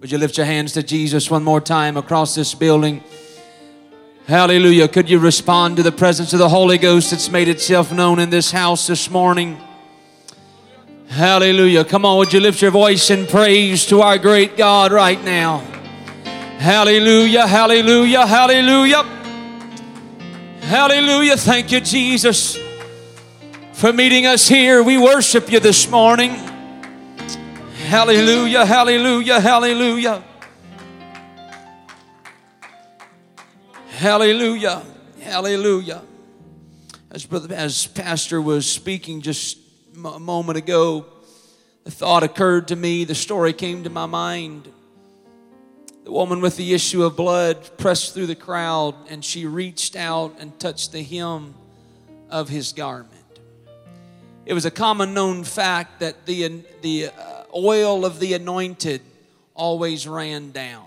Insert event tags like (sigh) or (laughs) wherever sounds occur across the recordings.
Would you lift your hands to Jesus one more time across this building? Hallelujah. Could you respond to the presence of the Holy Ghost that's made itself known in this house this morning? Hallelujah. Come on, would you lift your voice in praise to our great God right now? Hallelujah, hallelujah, hallelujah. Hallelujah. Thank you, Jesus, for meeting us here. We worship you this morning. Hallelujah, hallelujah, hallelujah. Hallelujah, hallelujah. As, brother, as Pastor was speaking just a moment ago, the thought occurred to me, the story came to my mind. The woman with the issue of blood pressed through the crowd and she reached out and touched the hem of his garment. It was a common known fact that the, the uh, oil of the anointed always ran down.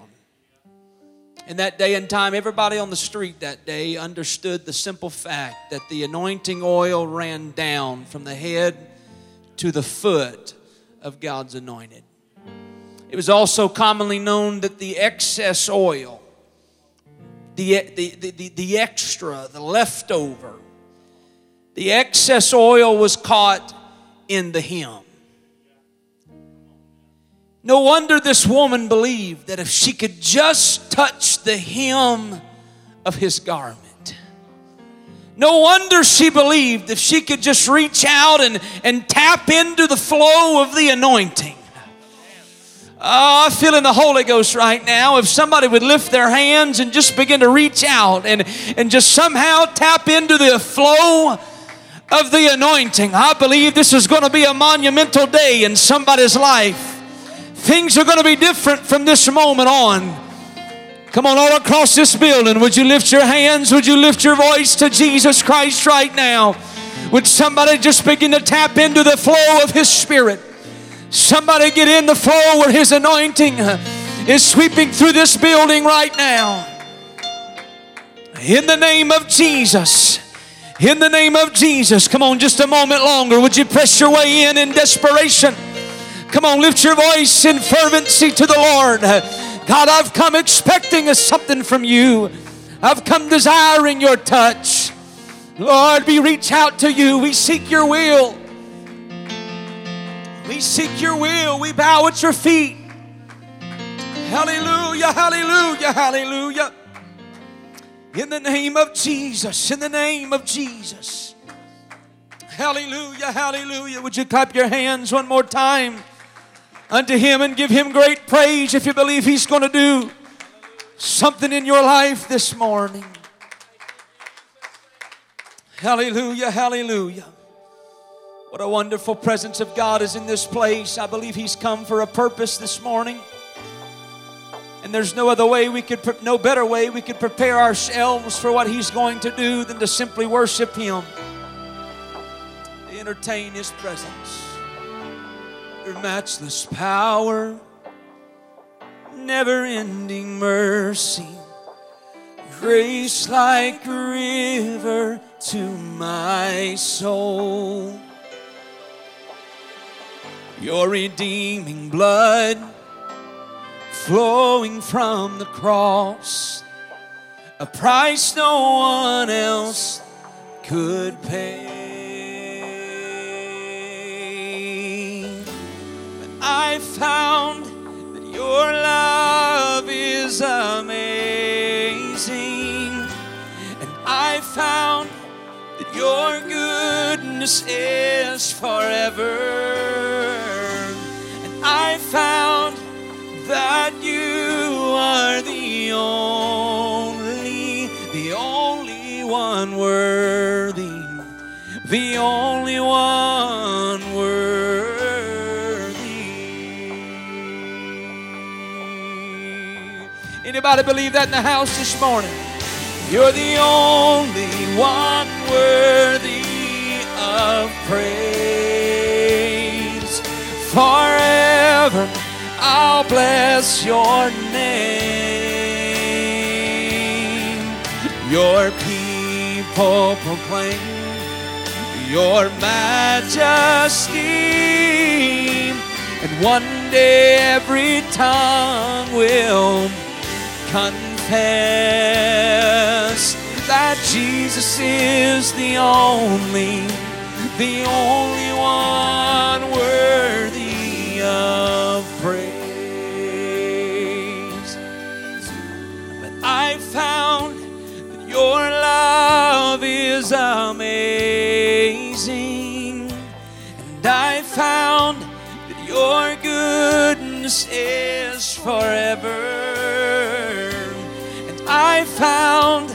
In that day and time, everybody on the street that day understood the simple fact that the anointing oil ran down from the head to the foot of God's anointed. It was also commonly known that the excess oil, the, the, the, the, extra, the leftover, the excess oil was caught in the hem. No wonder this woman believed that if she could just touch the hem of his garment, no wonder she believed if she could just reach out and, and tap into the flow of the anointing. Oh, I feel in the Holy Ghost right now. If somebody would lift their hands and just begin to reach out and, and just somehow tap into the flow of the anointing, I believe this is going to be a monumental day in somebody's life. Things are going to be different from this moment on. Come on, all across this building, would you lift your hands? Would you lift your voice to Jesus Christ right now? Would somebody just begin to tap into the flow of His Spirit? Somebody get in the flow where His anointing is sweeping through this building right now. In the name of Jesus. In the name of Jesus. Come on, just a moment longer. Would you press your way in in desperation? Come on, lift your voice in fervency to the Lord. God, I've come expecting a something from you. I've come desiring your touch. Lord, we reach out to you. We seek your will. We seek your will. We bow at your feet. Hallelujah, hallelujah, hallelujah. In the name of Jesus, in the name of Jesus. Hallelujah, hallelujah. Would you clap your hands one more time? Unto Him and give Him great praise if you believe He's going to do something in your life this morning. Hallelujah, hallelujah. What a wonderful presence of God is in this place. I believe He's come for a purpose this morning. And there's no other way we could, no better way we could prepare ourselves for what He's going to do than to simply worship Him, entertain His presence your matchless power, never ending mercy, grace like a river to my soul. Your redeeming blood flowing from the cross, a price no one else could pay. I found that your love is amazing. And I found that your goodness is forever. And I found that you are the only, the only one worthy, the only one Anybody believe that in the house this morning? You're the only one worthy of praise. Forever I'll bless your name. Your people proclaim your majesty and one day every tongue will confess that Jesus is the only, the only one worthy of praise. But I found that your love is amazing, and I found that your goodness is forever. I found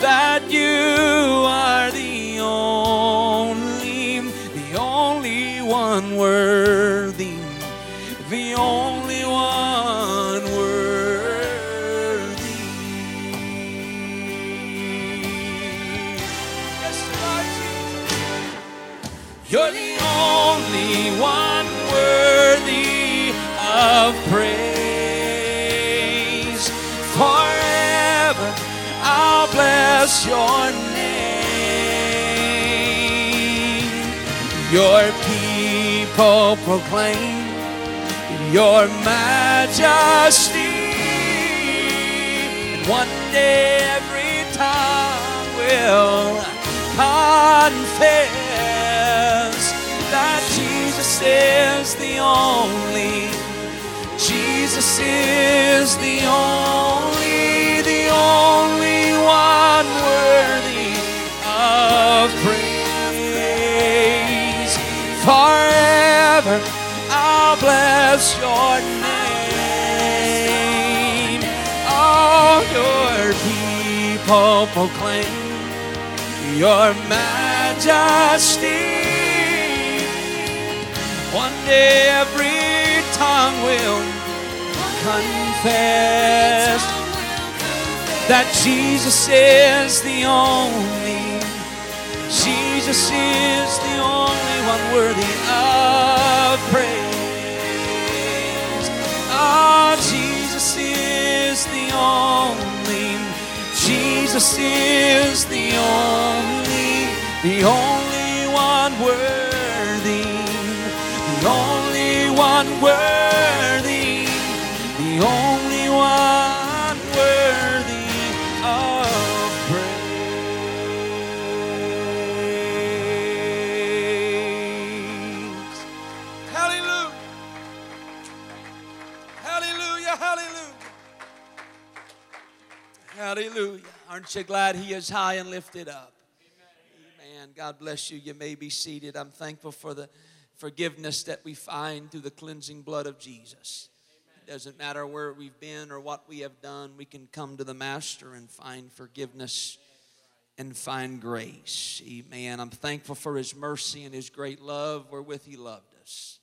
that you are the bless your name. Your people proclaim your majesty. And one day every tongue will confess that Jesus is the only, Jesus is the only, people proclaim your majesty. One day every tongue will confess that Jesus is the only, Jesus is the only one worthy of praise. Ah, Jesus is the only, Jesus is the only, the only one worthy, the only one worthy, Hallelujah. Aren't you glad He is high and lifted up? Amen. God bless you. You may be seated. I'm thankful for the forgiveness that we find through the cleansing blood of Jesus. It doesn't matter where we've been or what we have done, we can come to the Master and find forgiveness and find grace. Amen. I'm thankful for His mercy and His great love wherewith He loved us.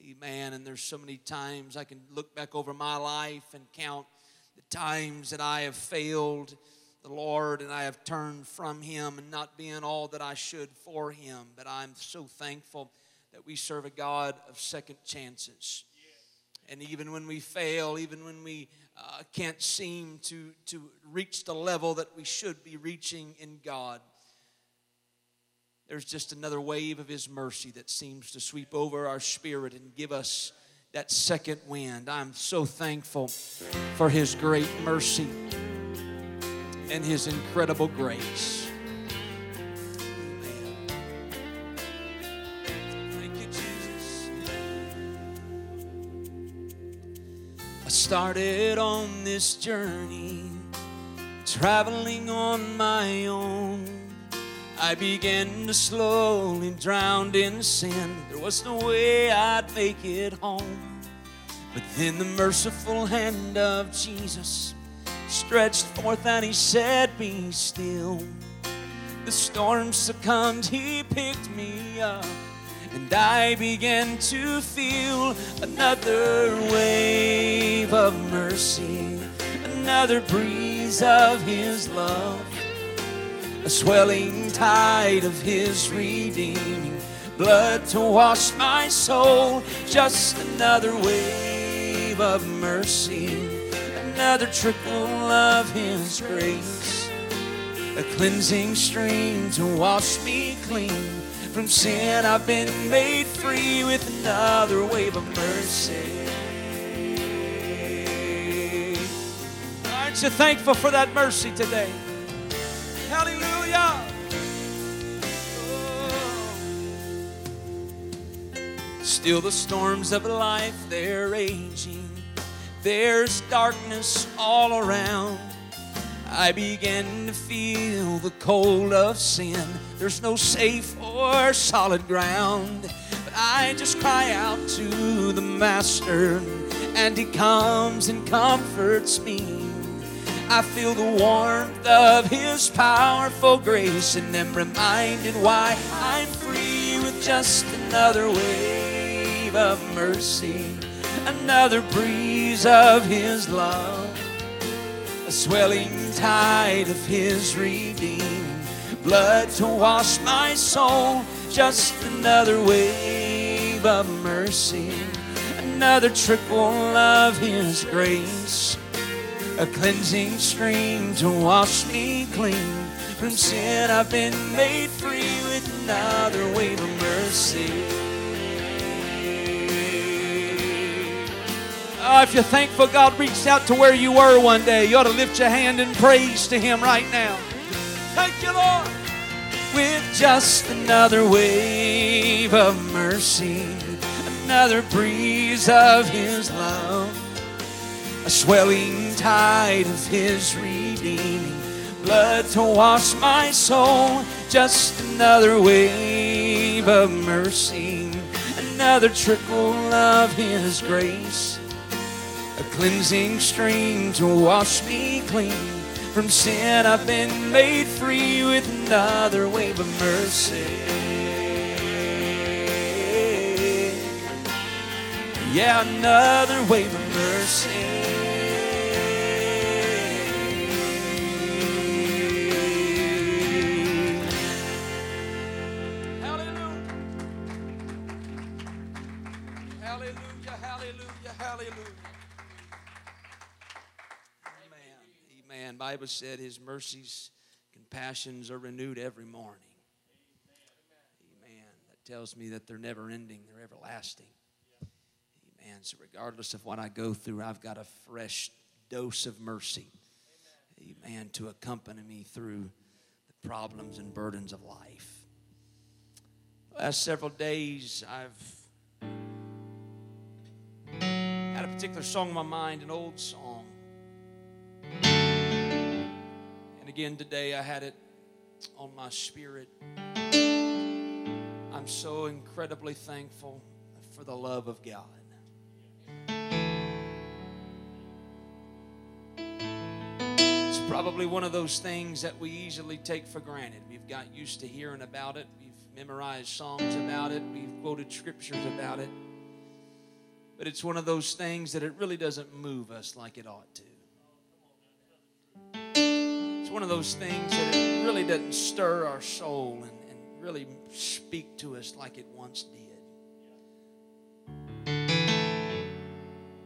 Amen. And there's so many times I can look back over my life and count the times that I have failed the Lord and I have turned from Him and not being all that I should for Him. But I'm so thankful that we serve a God of second chances. And even when we fail, even when we uh, can't seem to, to reach the level that we should be reaching in God, there's just another wave of His mercy that seems to sweep over our spirit and give us that second wind. I'm so thankful for His great mercy and His incredible grace. Started on this journey, traveling on my own. I began to slowly drown in sin. There was no way I'd make it home. But then the merciful hand of Jesus stretched forth and he said, Be still. The storm succumbed, he picked me up, and I began to feel another wave of mercy, another breeze of his love, a swelling tide of his redeeming blood to wash my soul, just another wave of mercy another trickle of His grace, a cleansing stream to wash me clean from sin. I've been made free with another wave of mercy. Aren't you thankful for that mercy today? Hallelujah. Oh. Still, the storms of life, they're raging. There's darkness all around. I begin to feel the cold of sin. There's no safe or solid ground. But I just cry out to the Master, and He comes and comforts me. I feel the warmth of His powerful grace, and am reminded why I'm free with just another wave of mercy, another breeze of His love, a swelling tide of His redeeming blood to wash my soul, just another wave of mercy, another trickle of His grace a cleansing stream to wash me clean. From sin, I've been made free with another wave of mercy. Oh, if you're thankful God reached out to where you were one day, you ought to lift your hand in praise to Him right now. Thank you, Lord. With just another wave of mercy, another breeze of His love a swelling tide of His redeeming blood to wash my soul. Just another wave of mercy, another trickle of His grace, a cleansing stream to wash me clean. From sin, I've been made free with another wave of mercy. Yeah, another wave of mercy. Bible said his mercies, compassions are renewed every morning. Amen. That tells me that they're never ending, they're everlasting. Amen. So, regardless of what I go through, I've got a fresh dose of mercy. Amen. To accompany me through the problems and burdens of life. Last several days, I've had a particular song in my mind, an old song. And again today, I had it on my spirit. I'm so incredibly thankful for the love of God. It's probably one of those things that we easily take for granted. We've got used to hearing about it, we've memorized songs about it, we've quoted scriptures about it. But it's one of those things that it really doesn't move us like it ought to. It's one of those things that it really doesn't stir our soul and, and really speak to us like it once did.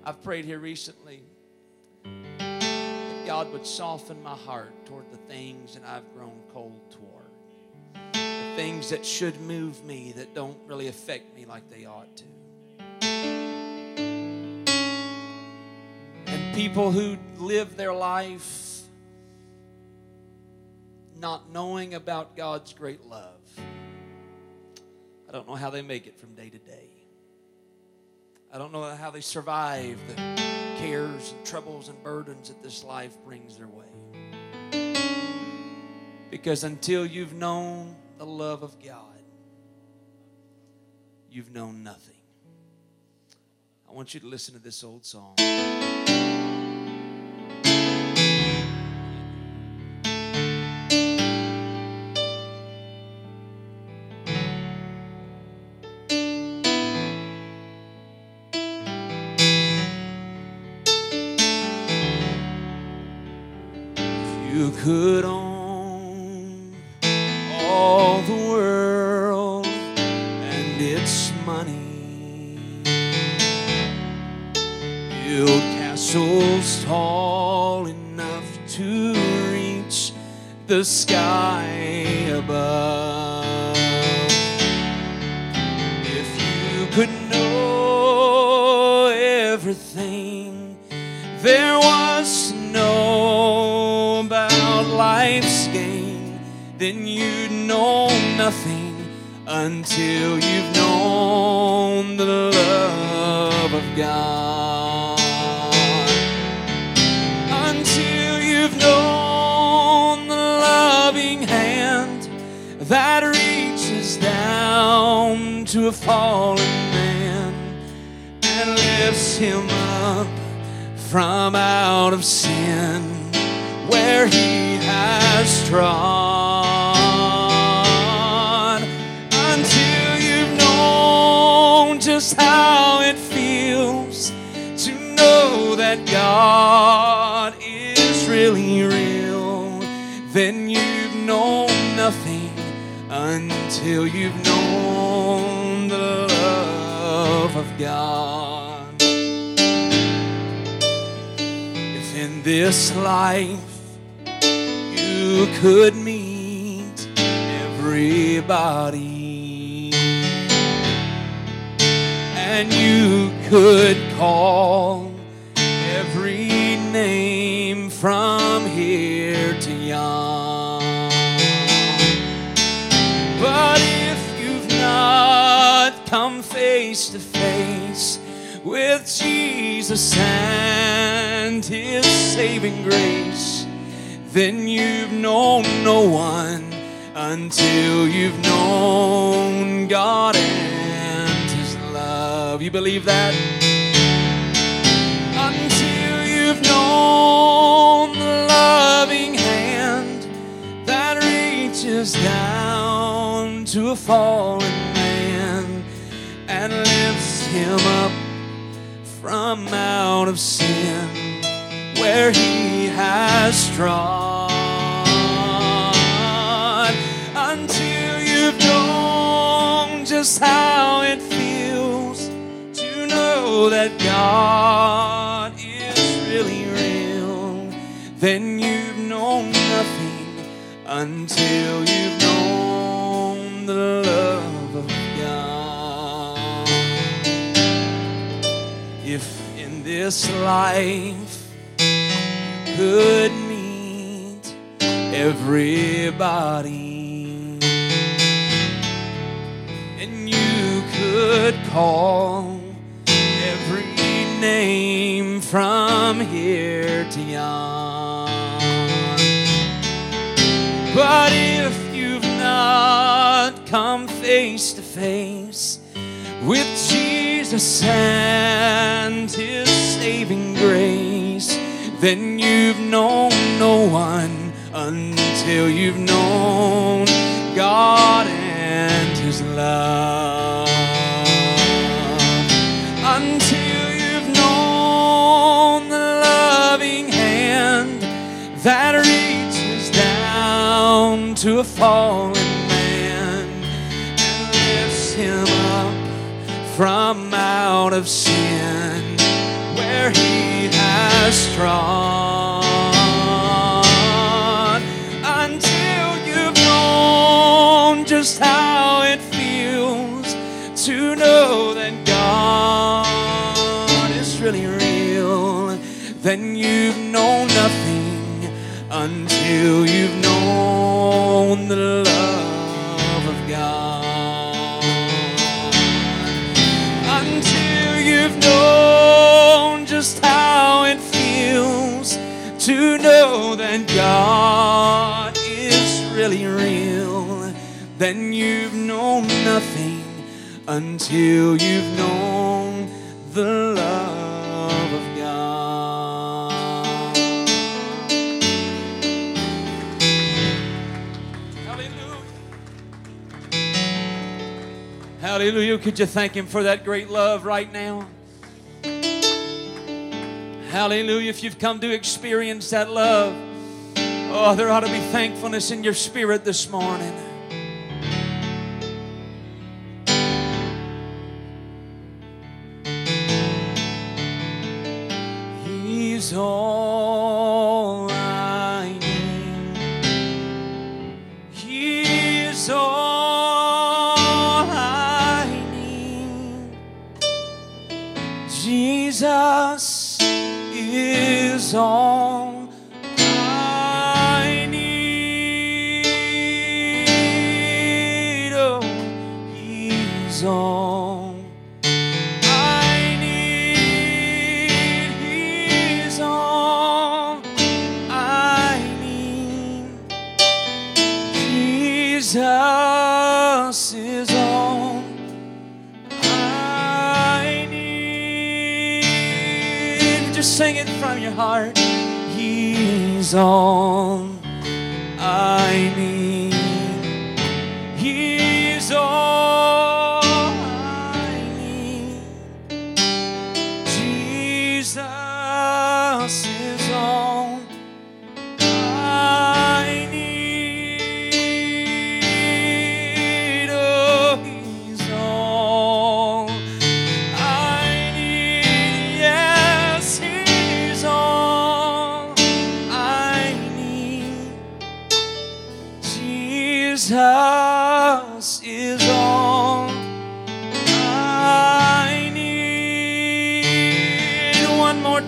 I've prayed here recently that God would soften my heart toward the things that I've grown cold toward. The things that should move me that don't really affect me like they ought to. And people who live their life not knowing about God's great love. I don't know how they make it from day to day. I don't know how they survive the cares and troubles and burdens that this life brings their way. Because until you've known the love of God, you've known nothing. I want you to listen to this old song. Could own all the world and its money, build castles tall enough to reach the sky above. Then you'd know nothing until you've known the love of God. Until you've known the loving hand that reaches down to a fallen man and lifts him up from out of sin where he has trod known just how it feels to know that God is really real. Then you've known nothing until you've known the love of God. If in this life you could meet everybody and you could call every name from here to yon but if you've not come face to face with Jesus and His saving grace, then you've known no one until you've known God. You believe that? Until you've known the loving hand that reaches down to a fallen man and lifts him up from out of sin where he has trod until you've known just how that God is really real then you've known nothing until you've known the love of God. If in this life could meet everybody and you could call name from here to yon. But if you've not come face to face with Jesus and His saving grace, then you've known no one until you've known God and His love. To a fallen man and lifts him up from out of sin where he has trod. Until you've known just how it feels to know that God is really real then you've known nothing until you've that God is really real, then you've known nothing until you've known the love of God. Hallelujah. Hallelujah. Could you thank Him for that great love right now? Hallelujah. If you've come to experience that love, oh, there ought to be thankfulness in your spirit this morning.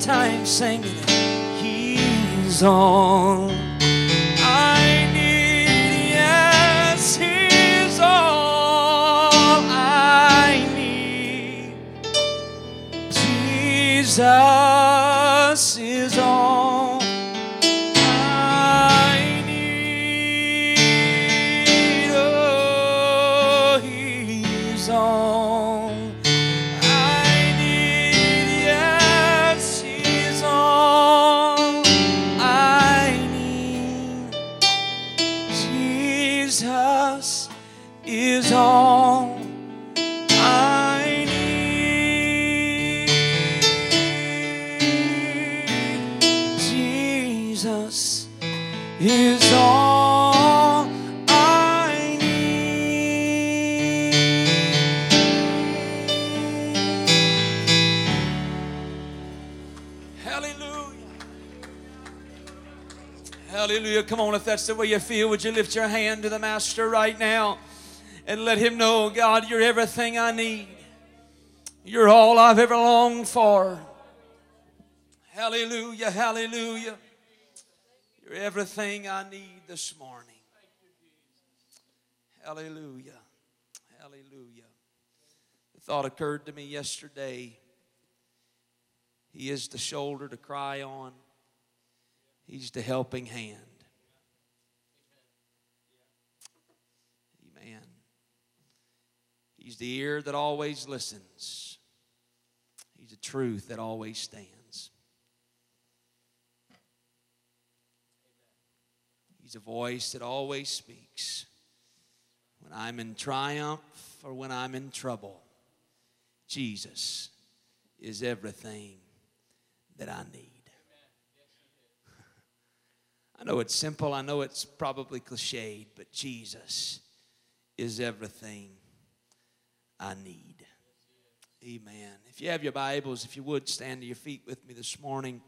Time, sing it. He's all I need. Yes, He's all I need. Jesus that's the way you feel, would you lift your hand to the Master right now and let Him know, God, you're everything I need. You're all I've ever longed for. Hallelujah. Hallelujah. You're everything I need this morning. Hallelujah. Hallelujah. The thought occurred to me yesterday. He is the shoulder to cry on. He's the helping hand. Amen. He's the ear that always listens. He's the truth that always stands. He's a voice that always speaks. When I'm in triumph or when I'm in trouble, Jesus is everything that I need. (laughs) I know it's simple, I know it's probably cliched, but Jesus is everything I need. Amen. If you have your Bibles, if you would stand to your feet with me this morning.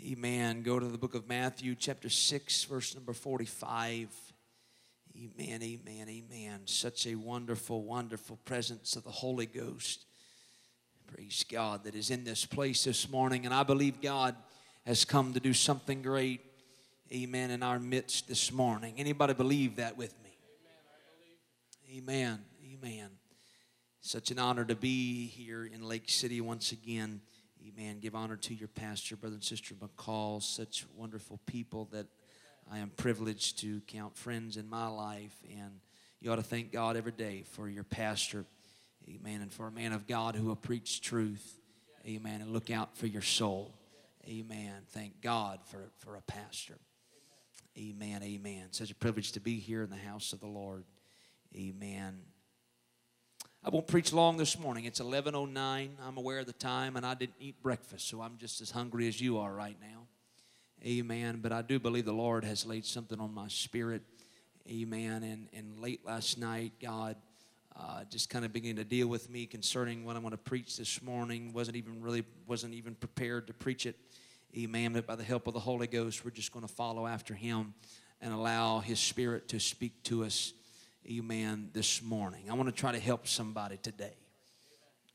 Amen. Go to the book of Matthew, chapter 6, verse number 45. Amen, amen, amen. Such a wonderful, wonderful presence of the Holy Ghost. Praise God that is in this place this morning. And I believe God has come to do something great. Amen. In our midst this morning. Anybody believe that with? Amen. Amen. Such an honor to be here in Lake City once again. Amen. Give honor to your pastor, brother and sister McCall. Such wonderful people that I am privileged to count friends in my life. And you ought to thank God every day for your pastor. Amen. And for a man of God who will preach truth. Amen. And look out for your soul. Amen. Thank God for, for a pastor. Amen. Amen. Such a privilege to be here in the house of the Lord. Amen. I won't preach long this morning. It's 11:09. I'm aware of the time and I didn't eat breakfast, so I'm just as hungry as you are right now. Amen. But I do believe the Lord has laid something on my spirit. Amen. And and late last night, God uh, just kind of began to deal with me concerning what I'm going to preach this morning. wasn't even really wasn't even prepared to preach it. Amen. But by the help of the Holy Ghost, we're just going to follow after Him and allow His Spirit to speak to us. Amen. This morning, I want to try to help somebody today.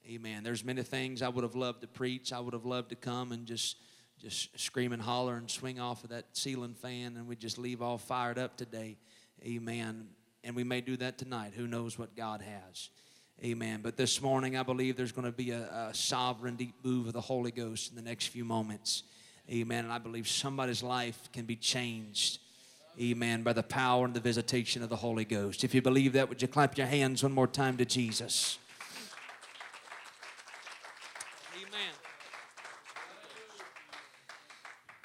Amen. There's many things I would have loved to preach. I would have loved to come and just just scream and holler and swing off of that ceiling fan and we just leave all fired up today. Amen. And we may do that tonight. Who knows what God has. Amen. But this morning, I believe there's going to be a, a sovereign, deep move of the Holy Ghost in the next few moments. Amen. And I believe somebody's life can be changed. Amen. By the power and the visitation of the Holy Ghost. If you believe that, would you clap your hands one more time to Jesus? Amen.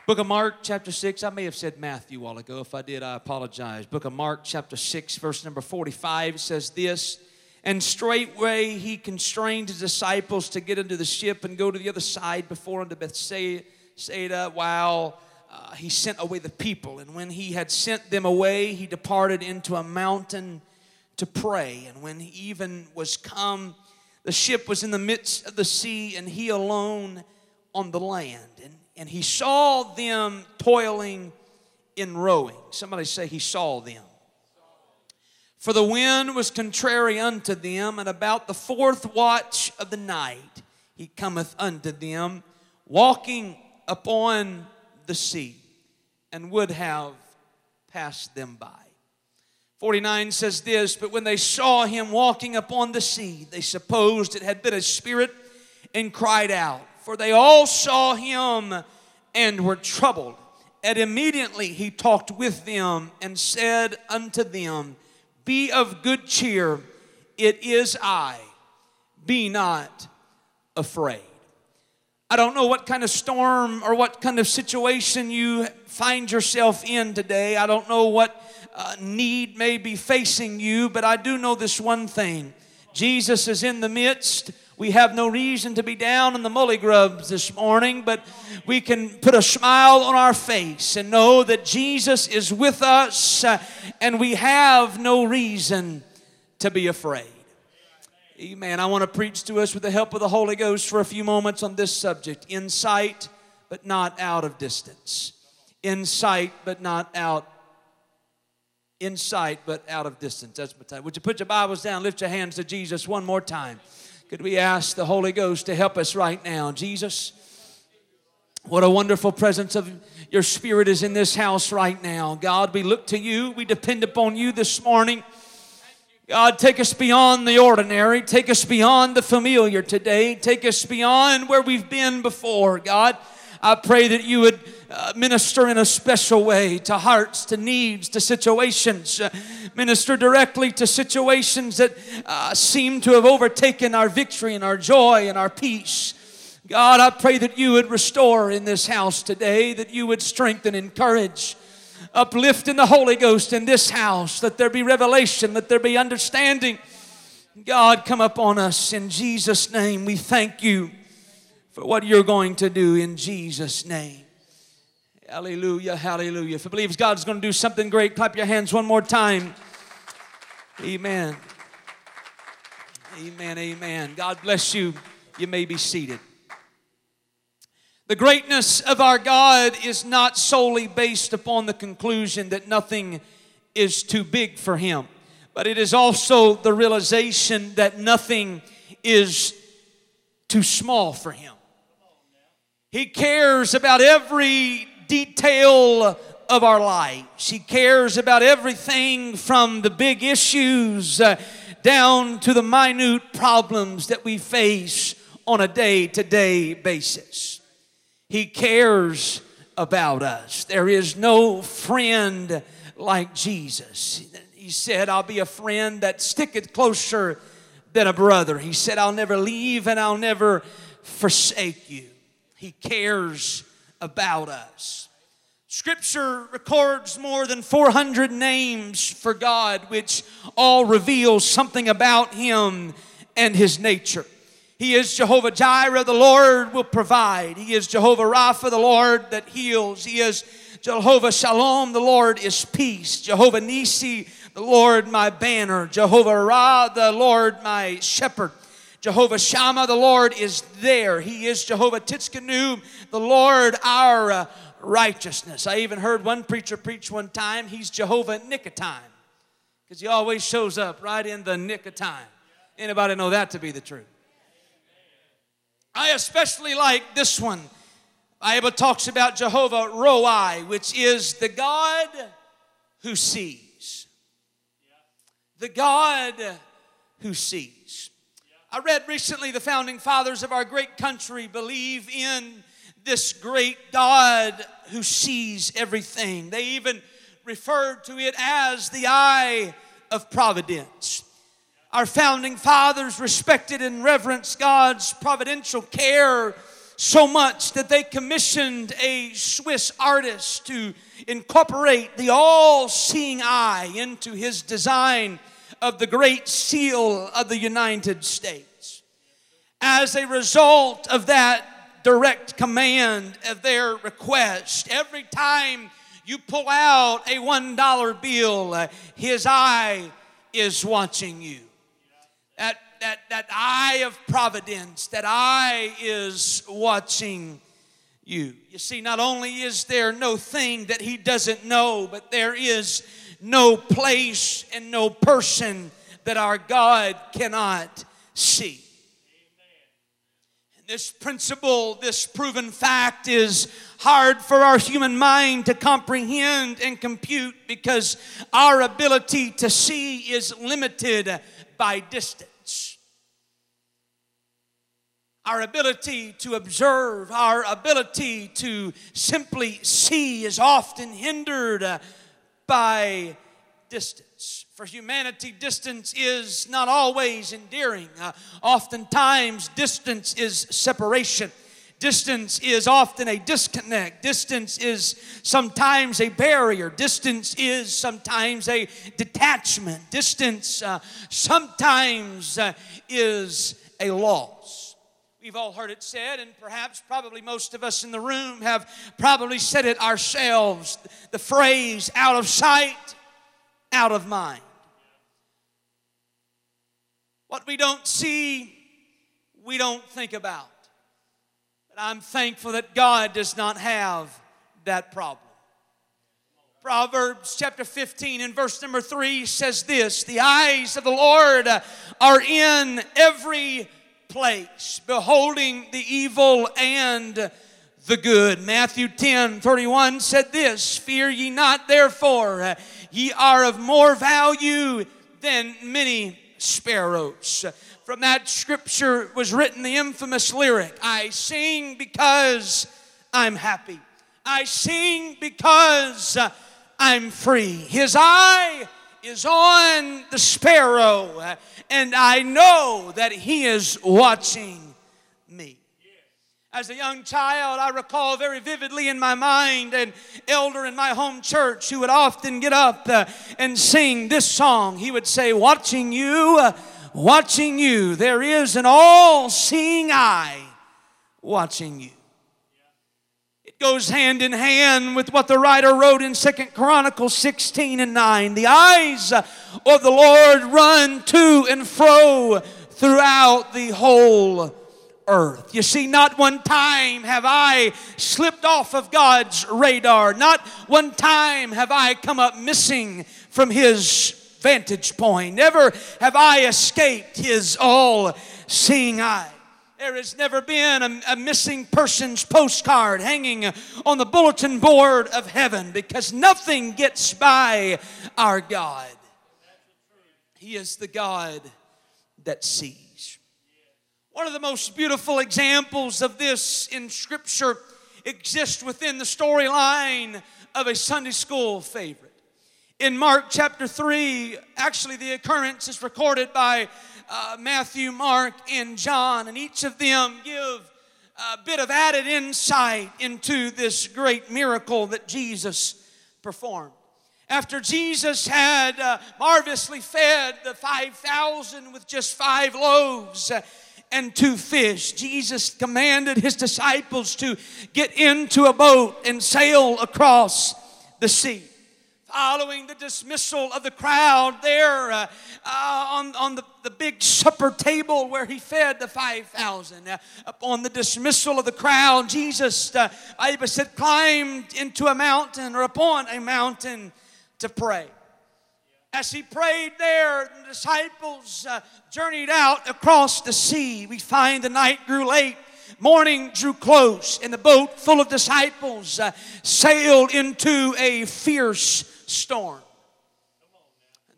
Book of Mark, chapter 6. I may have said Matthew a while ago. If I did, I apologize. Book of Mark, chapter 6, verse number 45 says this and straightway he constrained his disciples to get into the ship and go to the other side before unto Bethsaida while uh, he sent away the people. And when he had sent them away, he departed into a mountain to pray. And when he even was come, the ship was in the midst of the sea, and he alone on the land. And, and he saw them toiling in rowing. Somebody say he saw them. For the wind was contrary unto them, and about the fourth watch of the night he cometh unto them, walking upon the sea, and would have passed them by. 49 says this But when they saw him walking upon the sea, they supposed it had been a spirit and cried out, for they all saw him and were troubled. And immediately he talked with them and said unto them, be of good cheer, it is I. Be not afraid. I don't know what kind of storm or what kind of situation you find yourself in today. I don't know what uh, need may be facing you, but I do know this one thing Jesus is in the midst. We have no reason to be down in the mully grubs this morning, but we can put a smile on our face and know that Jesus is with us uh, and we have no reason to be afraid. Amen. I want to preach to us with the help of the Holy Ghost for a few moments on this subject insight, but not out of distance. Insight, but not out insight, but out of distance. That's my time. Would you put your Bibles down, lift your hands to Jesus one more time? Could we ask the Holy Ghost to help us right now? Jesus, what a wonderful presence of your Spirit is in this house right now. God, we look to you, we depend upon you this morning. God, take us beyond the ordinary. Take us beyond the familiar today. Take us beyond where we've been before. God, I pray that you would uh, minister in a special way to hearts, to needs, to situations. Uh, minister directly to situations that uh, seem to have overtaken our victory and our joy and our peace. God, I pray that you would restore in this house today, that you would strengthen, and encourage, uplift in the Holy Ghost in this house, that there be revelation, that there be understanding. God, come upon us in Jesus' name. We thank you for what you're going to do in Jesus' name. Hallelujah, hallelujah. If you believe God's going to do something great, clap your hands one more time. Amen. Amen, amen. God bless you. You may be seated. The greatness of our God is not solely based upon the conclusion that nothing is too big for Him, but it is also the realization that nothing is too small for Him. He cares about every detail of our lives. He cares about everything from the big issues uh, down to the minute problems that we face on a day to day basis. He cares about us. There is no friend like Jesus. He said, I'll be a friend that sticketh closer than a brother. He said, I'll never leave and I'll never forsake you. He cares about us. Scripture records more than 400 names for God, which all reveal something about Him and His nature. He is Jehovah Jireh, the Lord will provide. He is Jehovah Rapha, the Lord that heals. He is Jehovah Shalom, the Lord is peace. Jehovah Nisi, the Lord my banner. Jehovah Ra, the Lord my shepherd. Jehovah Shammah, the Lord is there. He is Jehovah Tsidkenu, the Lord our uh, righteousness. I even heard one preacher preach one time, he's Jehovah time. Because he always shows up right in the nick of time. Anybody know that to be the truth? I especially like this one. Bible talks about Jehovah Roi, which is the God who sees. The God who sees. I read recently the founding fathers of our great country believe in this great God who sees everything. They even referred to it as the eye of providence. Our founding fathers respected and reverenced God's providential care so much that they commissioned a Swiss artist to incorporate the all seeing eye into his design of the Great Seal of the United States. As a result of that direct command of their request, every time you pull out a $1 bill, uh, his eye is watching you that, that, that eye of providence, that eye is watching you. You see, not only is there no thing that he doesn't know, but there is no place and no person that our God cannot see. This principle, this proven fact, is hard for our human mind to comprehend and compute because our ability to see is limited by distance. Our ability to observe, our ability to simply see is often hindered uh, by distance. For humanity, distance is not always endearing. Uh, oftentimes, distance is separation. Distance is often a disconnect. Distance is sometimes a barrier. Distance is sometimes a detachment. Distance uh, sometimes uh, is a loss. We've all heard it said, and perhaps probably most of us in the room have probably said it ourselves the phrase out of sight, out of mind. What we don't see, we don't think about. I'm thankful that God does not have that problem. Proverbs chapter 15 and verse number 3 says this The eyes of the Lord are in every place, beholding the evil and the good. Matthew 10 31 said this Fear ye not, therefore, ye are of more value than many sparrows from that scripture was written the infamous lyric I sing because I'm happy. I sing because I'm free. His eye is on the sparrow, and I know that He is watching me. As a young child, I recall very vividly in my mind an elder in my home church who would often get up uh, and sing this song. He would say, Watching you uh, watching you. There is an all seeing eye watching you. It goes hand in hand with what the writer wrote in Second Chronicles 16 and 9. The eyes of the Lord run to and fro throughout the whole earth. You see, not one time have I slipped off of God's radar. Not one time have I come up missing from His vantage point. Never have I escaped his all seeing eye. There has never been a, a, missing person's postcard hanging on the bulletin board of heaven because nothing gets by our God. He is the God that sees. One of the most beautiful examples of this in Scripture exists within the storyline of a Sunday school favorite in Mark chapter 3, actually, the occurrence is recorded by uh, Matthew, Mark, and John, and each of them give a bit of added insight into this great miracle that Jesus performed. After Jesus had uh, marvelously fed the 5,000 with just five loaves, uh, and two fish. Jesus commanded his disciples to get into a boat and sail across the sea following the dismissal of the crowd there uh, uh, on, on the, the big supper table where he fed the 5,000. Uh, upon the dismissal of the crowd, Jesus, uh, said, climbed into a mountain or upon a mountain to pray. As he prayed there, the disciples uh, journeyed out across the sea. We find the night grew late morning drew close, and the boat full of disciples uh, sailed into a fierce storm.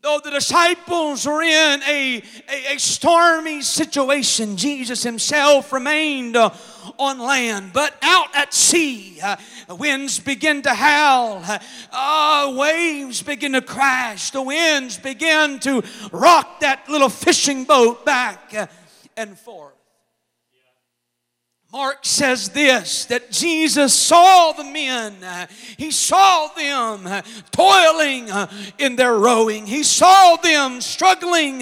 Though the disciples were in a, a, a stormy situation, Jesus himself remained uh, on land. But out at sea, uh, winds begin to howl, uh, waves begin to crash, the winds begin to rock that little fishing boat back uh, and forth. Mark says this that Jesus saw the men. He saw them toiling in their rowing. He saw them struggling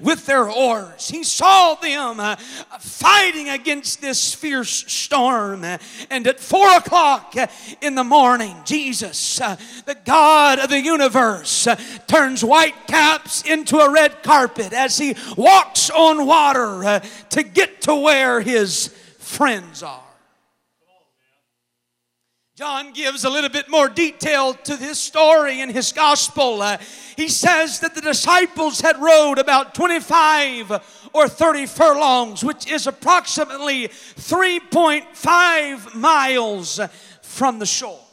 with their oars. He saw them fighting against this fierce storm. And at four o'clock in the morning, Jesus, the God of the universe, turns white caps into a red carpet as he walks on water to get to where his friends are. John gives a little bit more detail to this story in his gospel. Uh, he says that the disciples had rowed about 25 or 30 furlongs, which is approximately 3.5 miles from the shore.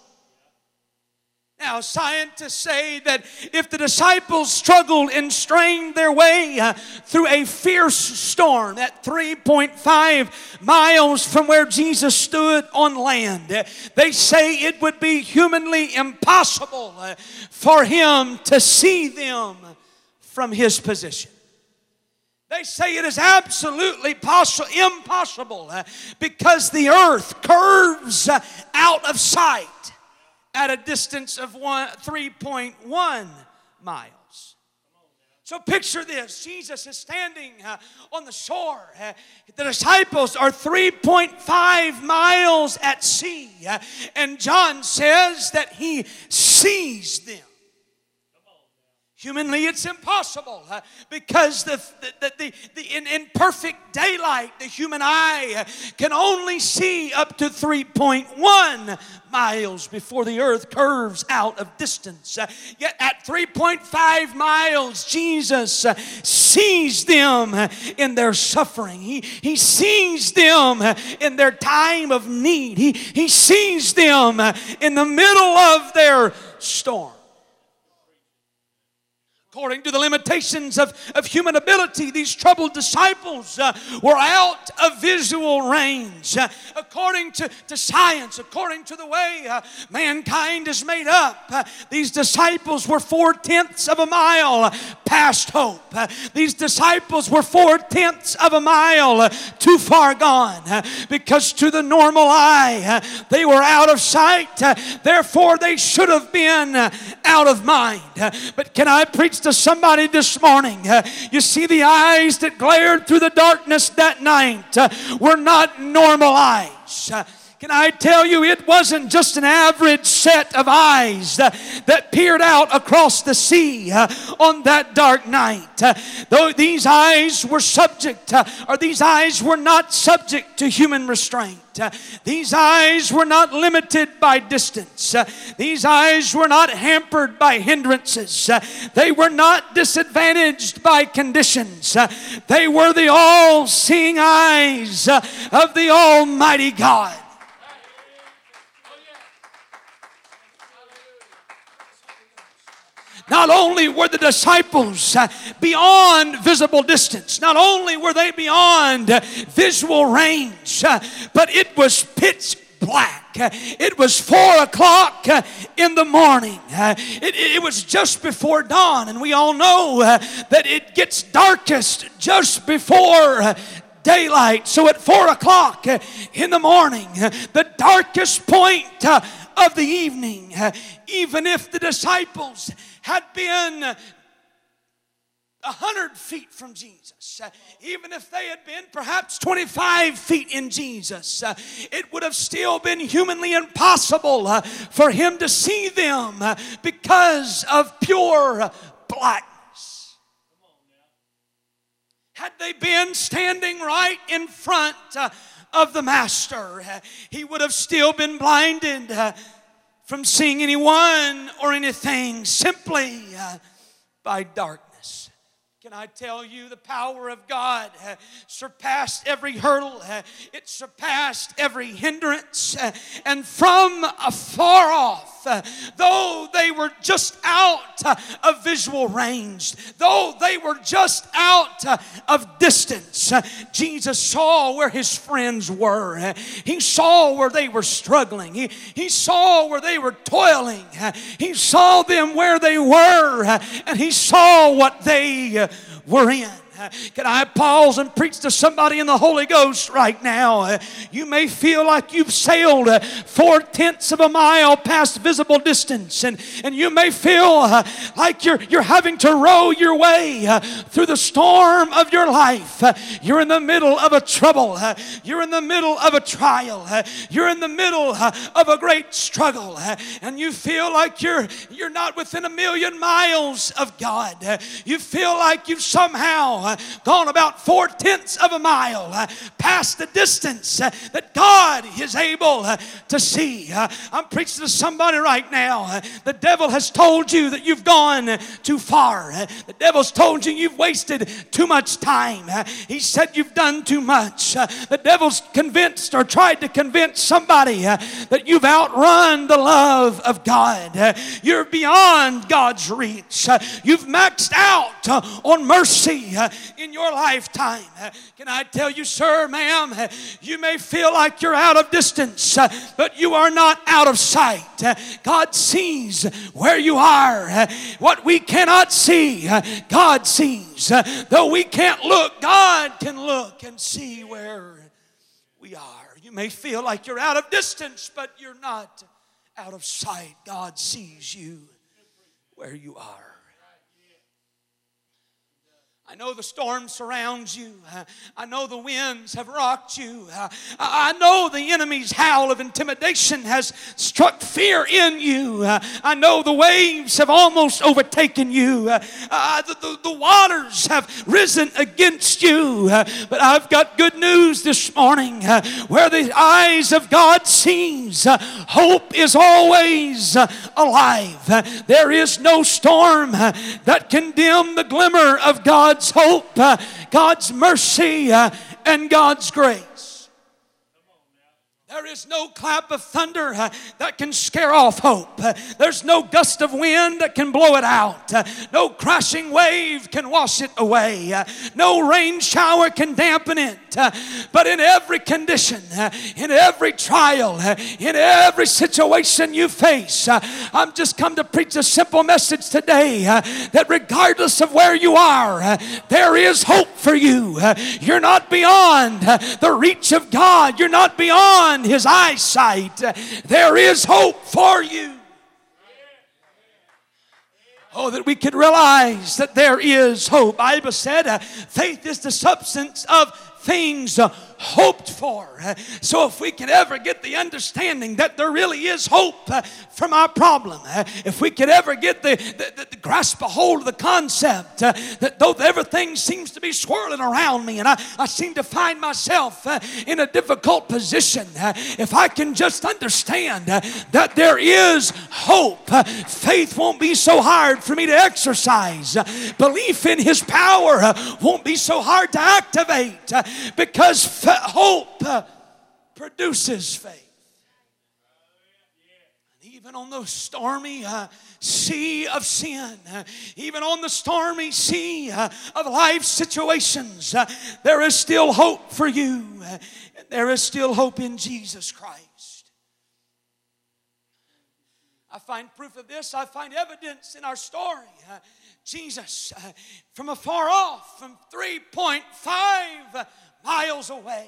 Now, scientists say that if the disciples struggled and strained their way uh, through a fierce storm at 3.5 miles from where Jesus stood on land, uh, they say it would be humanly impossible uh, for him to see them from his position. They say it is absolutely possible, impossible uh, because the earth curves uh, out of sight at a distance of one, 3.1 miles. So picture this Jesus is standing uh, on the shore. Uh, the disciples are 3.5 miles at sea. Uh, and John says that he sees them. Humanly, it's impossible because the, the, the, the, in, in perfect daylight, the human eye can only see up to 3.1 miles before the earth curves out of distance. Yet at 3.5 miles, Jesus sees them in their suffering. He, he sees them in their time of need. He, he sees them in the middle of their storm according to the limitations of, of human ability, these troubled disciples uh, were out of visual range. Uh, according to, to science, according to the way uh, mankind is made up, uh, these disciples were four tenths of a mile past hope. Uh, these disciples were four tenths of a mile uh, too far gone because to the normal eye, they were out of sight. therefore, they should have been out of mind. but can I preach to somebody this morning. Uh, you see, the eyes that glared through the darkness that night uh, were not normal eyes. Can I tell you, it wasn't just an average set of eyes uh, that peered out across the sea uh, on that dark night. Uh, though these eyes were subject, uh, or these eyes were not subject to human restraint. Uh, these eyes were not limited by distance. These eyes were not hampered by hindrances. they were not disadvantaged by conditions. they were the all seeing eyes of the Almighty God. Not only were the disciples uh, beyond visible distance, not only were they beyond uh, visual range, uh, but it was pitch black. Uh, it was four o'clock uh, in the morning. Uh, it, it, was just before dawn, and we all know that it gets darkest just before daylight. So at four o'clock in the morning, the darkest point of the evening, even if the disciples had been a hundred feet from Jesus, uh, even if they had been perhaps 25 feet in Jesus, uh, it would have still been humanly impossible uh, for him to see them because of pure blackness. Had they been standing right in front of the Master, he would have still been blinded from seeing anyone or anything simply uh, by darkness. Can I tell you the power of God uh, surpassed every hurdle, uh, it surpassed every hindrance, uh, and from afar off, Uh, though they were just out uh, of visual range, though they were just out uh, of distance, uh, Jesus saw where his friends were. Uh, he saw where they were struggling. He, he saw where they were toiling. He saw them where they were, and he saw what they we're in. Can I pause and preach to somebody in the Holy Ghost right now? You may feel like you've sailed uh, four tenths of a mile past visible distance, and, and you may feel uh, like you're, you're having to row your way uh, through the storm of your life. You're in the middle of a trouble, you're in the middle of a trial, you're in the middle of a great struggle, and you feel like you're, you're not within a million miles of God. You feel like you've somehow uh, gone about four tenths of a mile uh, past the distance uh, that God is able uh, to see. Uh, I'm preaching to somebody right now. Uh, the devil has told you that you've gone too far. The devil's told you you've wasted too much time. He said you've done too much. The devil's convinced or tried to convince somebody that you've outrun the love of God. You're beyond God's reach. You've maxed out on mercy in your lifetime. Can I tell you, sir, ma'am, you may feel like you're out of distance, but you are not out of sight. God sees where you are. What we cannot see, God sees. Though we can't look, God can look and see where we are. You may feel like you're out of distance, but you're not out of sight. God sees you where you are. I know the storm surrounds you. I know the winds have rocked you. I know the enemy's howl of intimidation has struck fear in you. I know the waves have almost overtaken you. The, the, the waters have risen against you. But I've got good news this morning. Where the eyes of God sees, hope is always alive. There is no storm that can dim the glimmer of God God's hope, uh, God's mercy, uh, and God's grace. There is no clap of thunder uh, that can scare off hope. Uh, there's no gust of wind that can blow it out. Uh, no crashing wave can wash it away. Uh, no rain shower can dampen it. Uh, but in every condition, uh, in every trial, in every situation you face, I'm just come to preach a simple message today that regardless of where you are, there is hope for you. You're not beyond the reach of God. You're not beyond his eyesight, there is hope for you. Oh, that we could realize that there is hope. Bible said, uh, faith is the substance of things uh, hoped for. So, if we could ever get the understanding that there really is hope uh, from our problem, uh, if we could ever get the, the, the grasp a hold of the concept uh, that though everything seems to be swirling around me and I, I seem to find myself uh, in a difficult position, uh, if I can just understand uh, that there is hope, faith won't be so hard for me to exercise. Belief in His power won't be so hard to activate because hope uh, produces faith. And even on the stormy uh, sea of sin, uh, even on the stormy sea uh, of life situations, uh, there is still hope for you. Uh, there is still hope in Jesus Christ. I find proof of this. I find evidence in our story. Jesus, from afar off, from 3.5 miles away.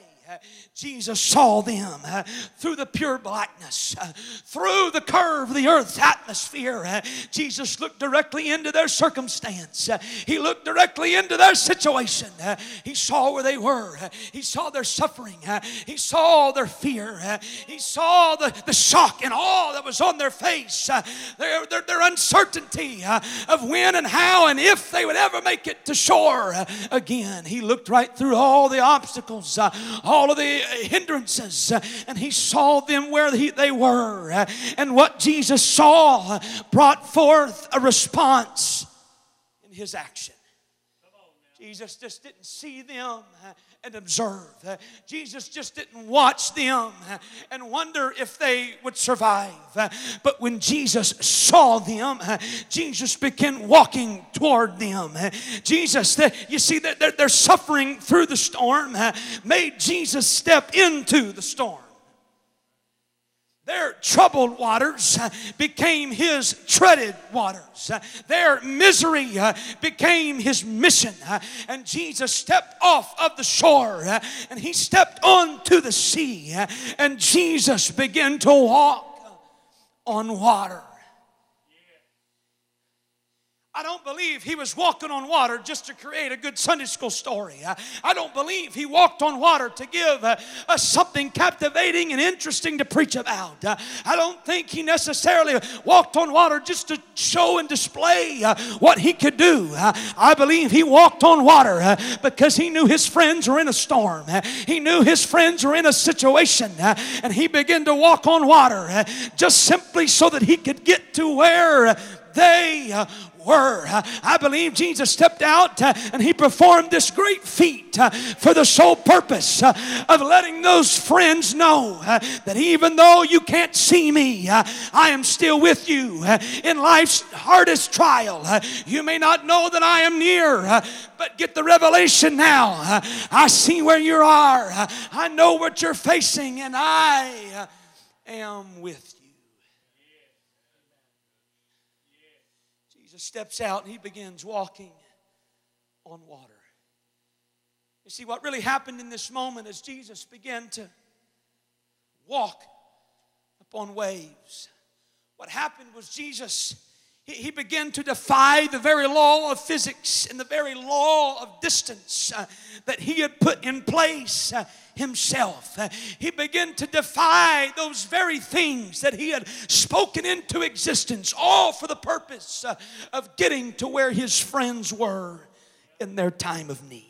Jesus saw them uh, through the pure blackness, uh, through the curve of the earth's atmosphere. Uh, Jesus looked directly into their circumstance. Uh, he looked directly into their situation. Uh, he saw where they were. Uh, he saw their suffering. He saw their fear. He saw the, the shock and awe that was on their face, their, their, their uncertainty of when and how and if they would ever make it to shore again. He looked right through all the obstacles, all all of the uh, hindrances uh, and he saw them where he, they were. Uh, and what Jesus saw brought forth a response in his action. Jesus just didn't see them uh, and observe. Jesus just didn't watch them and wonder if they would survive. But when Jesus saw them, Jesus began walking toward them. Jesus, you see that they're suffering through the storm, made Jesus step into the storm. Their troubled waters uh, became his treaded waters. Uh, their misery uh, became his mission. And Jesus stepped off of the shore and he stepped onto the sea. And Jesus began to walk on water. I don't believe he was walking on water just to create a good Sunday school story. I don't believe he walked on water to give uh, us something captivating and interesting to preach about. Uh, I don't think he necessarily walked on water just to show and display uh, what he could do. I believe he walked on water because he knew his friends were in a storm. He knew his friends were in a situation and he began to walk on water just simply so that he could get to where they uh, were. I believe Jesus stepped out uh, and he performed this great feat uh, for the sole purpose uh, of letting those friends know uh, that even though you can't see me, uh, I am still with you in life's hardest trial. You may not know that I am near, but get the revelation now. I see where you are, I know what you're facing, and I am with you. Steps out and he begins walking on water. You see, what really happened in this moment as Jesus began to walk upon waves, what happened was Jesus he began to defy the very law of physics and the very law of distance uh, that he had put in place uh, himself. Uh, he began to defy those very things that he had spoken into existence, all for the purpose uh, of getting to where his friends were in their time of need.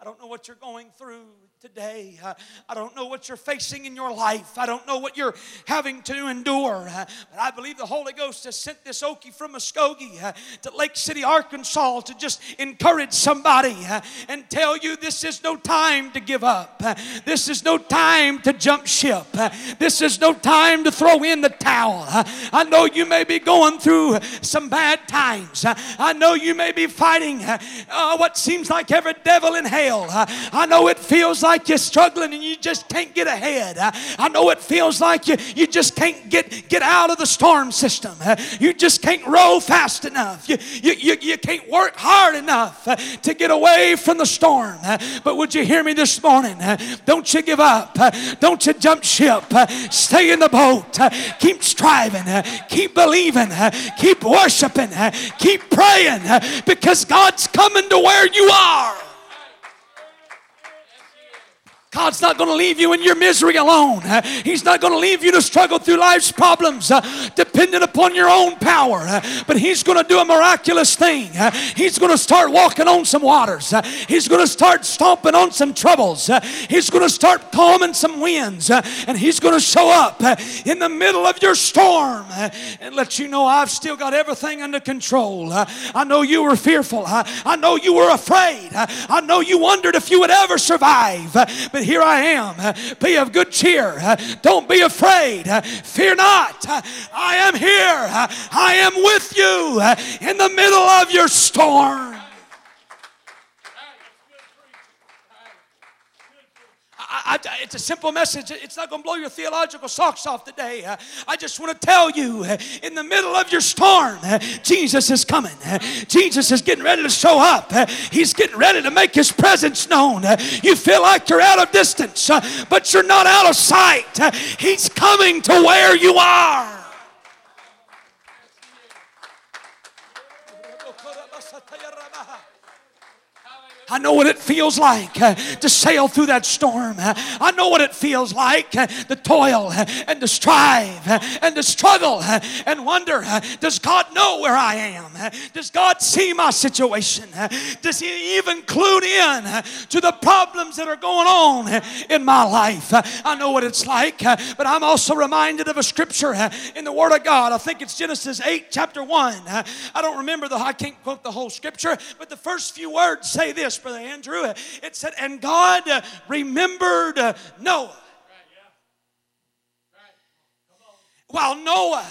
I don't know what you're going through today. Uh, I don't know what you're facing in your life. I don't know what you're having to endure. Uh, but I believe the Holy Ghost has sent this Okie from Muskogee uh, to Lake City, Arkansas to just encourage somebody uh, and tell you this is no time to give up. Uh, this is no time to jump ship. Uh, this is no time to throw in the towel. I know you may be going through some bad times. I know you may be fighting what seems like every devil in hell. I know it feels like like you're struggling and you just can't get ahead. Uh, I know it feels like you, you just can't get, get out of the storm system. Uh, you just can't row fast enough. You, you, you, you can't work hard enough uh, to get away from the storm. But would you hear me this morning? Don't you give up. Don't you jump ship. Stay in the boat. Keep striving. Keep believing. Keep worshiping. Keep praying because God's coming to where you are. God's not going to leave you in your misery alone. He's not going to leave you to struggle through life's problems uh, dependent upon your own power. Uh, but He's going to do a miraculous thing. Uh, he's going to start walking on some waters. Uh, he's going to start stomping on some troubles. Uh, he's going to start calming some winds. Uh, and He's going to show up in the middle of your storm and let you know I've still got everything under control. I know you were fearful. I know you were afraid. I know you wondered if you would ever survive. But here I am. Be of good cheer. Don't be afraid. Fear not. I am here. I am with you in the middle of your storm. I, I, it's a simple message. It's not going to blow your theological socks off today. I just want to tell you in the middle of your storm, Jesus is coming. Jesus is getting ready to show up. He's getting ready to make his presence known. You feel like you're out of distance, but you're not out of sight. He's coming to where you are. I know what it feels like uh, to sail through that storm. Uh, I know what it feels like uh, the toil uh, and the strive uh, and the struggle uh, and wonder uh, does God know where I am? Does God see my situation? Does He even clue in to the problems that are going on in my life? I know what it's like, but I'm also reminded of a scripture in the Word of God. I think it's Genesis 8, chapter 1. I don't remember the, I can't quote the whole scripture, but the first few words say this, Brother Andrew. It said, And God remembered Noah. While Noah,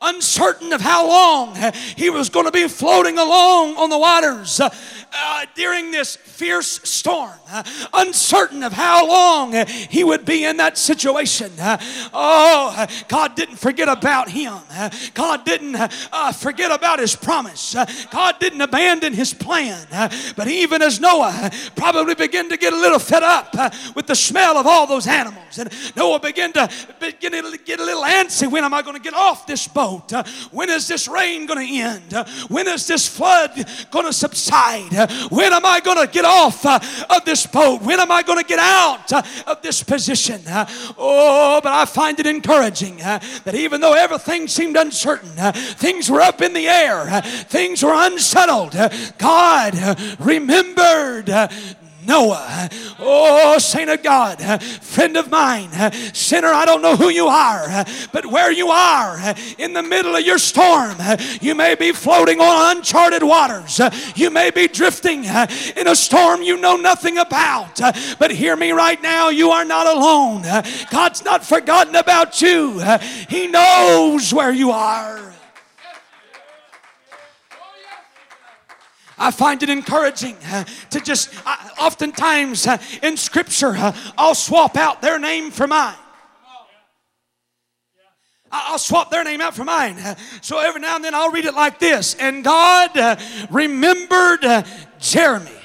uncertain of how long he was going to be floating along on the waters, uh, during this fierce storm, uh, uncertain of how long uh, he would be in that situation. Uh, oh, God didn't forget about him. Uh, God didn't uh, forget about his promise. God didn't abandon his plan. but even as Noah probably began to get a little fed up with the smell of all those animals, and Noah began to, begin to get a little antsy when am I going to get off this boat? when is this rain going to end? when is this flood going to subside? When am I going to get off uh, of this boat? When am I going to get out uh, of this position? Uh, oh, but I find it encouraging that even though everything seemed uncertain, things were up in the air, things were unsettled, God remembered Noah. Oh, saint of God, friend of mine, sinner, I don't know who you are, but where you are in the middle of your storm, you may be floating on uncharted waters. You may be drifting in a storm you know nothing about. But hear me right now, you are not alone. God's not forgotten about you, He knows where you are. I find it encouraging uh, to just, uh, oftentimes uh, in Scripture, uh, I'll swap out their name for mine. I'll swap their name out for mine. Uh, so every now and then I'll read it like this And God uh, remembered Jeremy.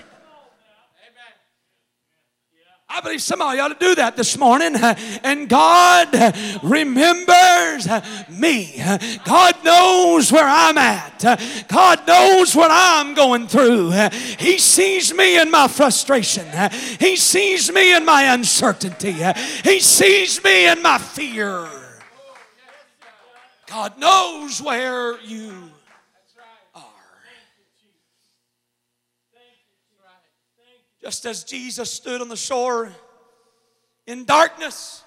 I believe somebody ought to do that this morning. And God remembers me. God knows where I'm at. God knows what I'm going through. He sees me in my frustration. He sees me in my uncertainty. He sees me in my fear. God knows where you Just as Jesus stood on the shore in darkness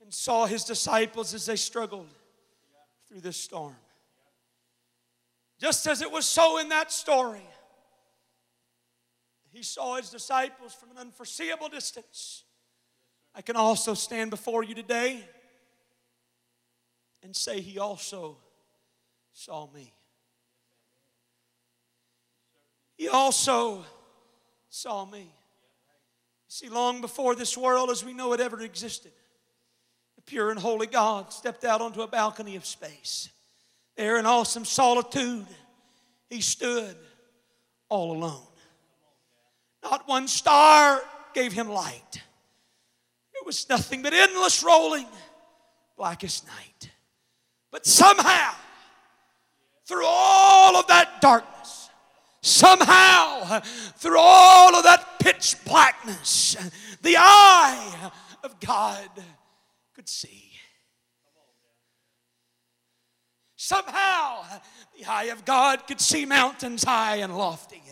and saw his disciples as they struggled through this storm. Just as it was so in that story, he saw his disciples from an unforeseeable distance. I can also stand before you today and say, He also saw me. He also saw me. See, long before this world as we know it ever existed, the pure and holy God stepped out onto a balcony of space. There in awesome solitude, he stood all alone. Not one star gave him light. It was nothing but endless rolling, blackest night. But somehow, through all of that darkness, Somehow, through all of that pitch blackness, the eye of God could see. Somehow, the eye of God could see mountains high and lofty.